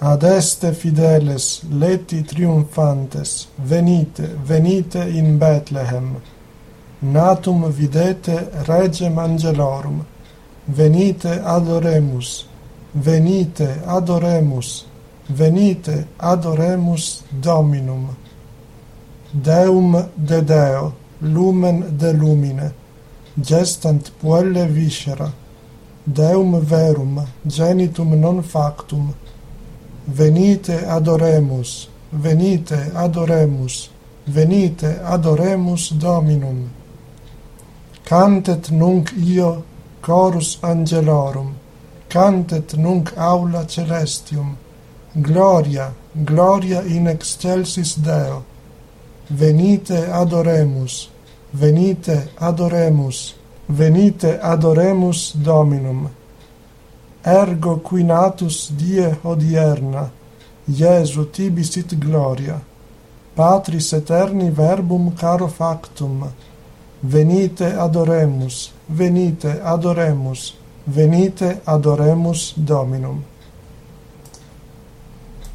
Ad este fideles, leti triumphantes, venite, venite in Bethlehem. Natum videte regem angelorum. Venite adoremus, venite adoremus, venite adoremus Dominum. Deum de Deo, lumen de lumine, gestant puelle viscera. Deum verum, genitum non factum, venite adoremus, venite adoremus, venite adoremus Dominum. Cantet nunc io chorus angelorum, cantet nunc aula celestium, gloria, gloria in excelsis Deo. Venite adoremus, venite adoremus, venite adoremus Dominum ergo qui natus die hodierna, Iesu tibi sit gloria, Patris eterni verbum caro factum, venite adoremus, venite adoremus, venite adoremus Dominum.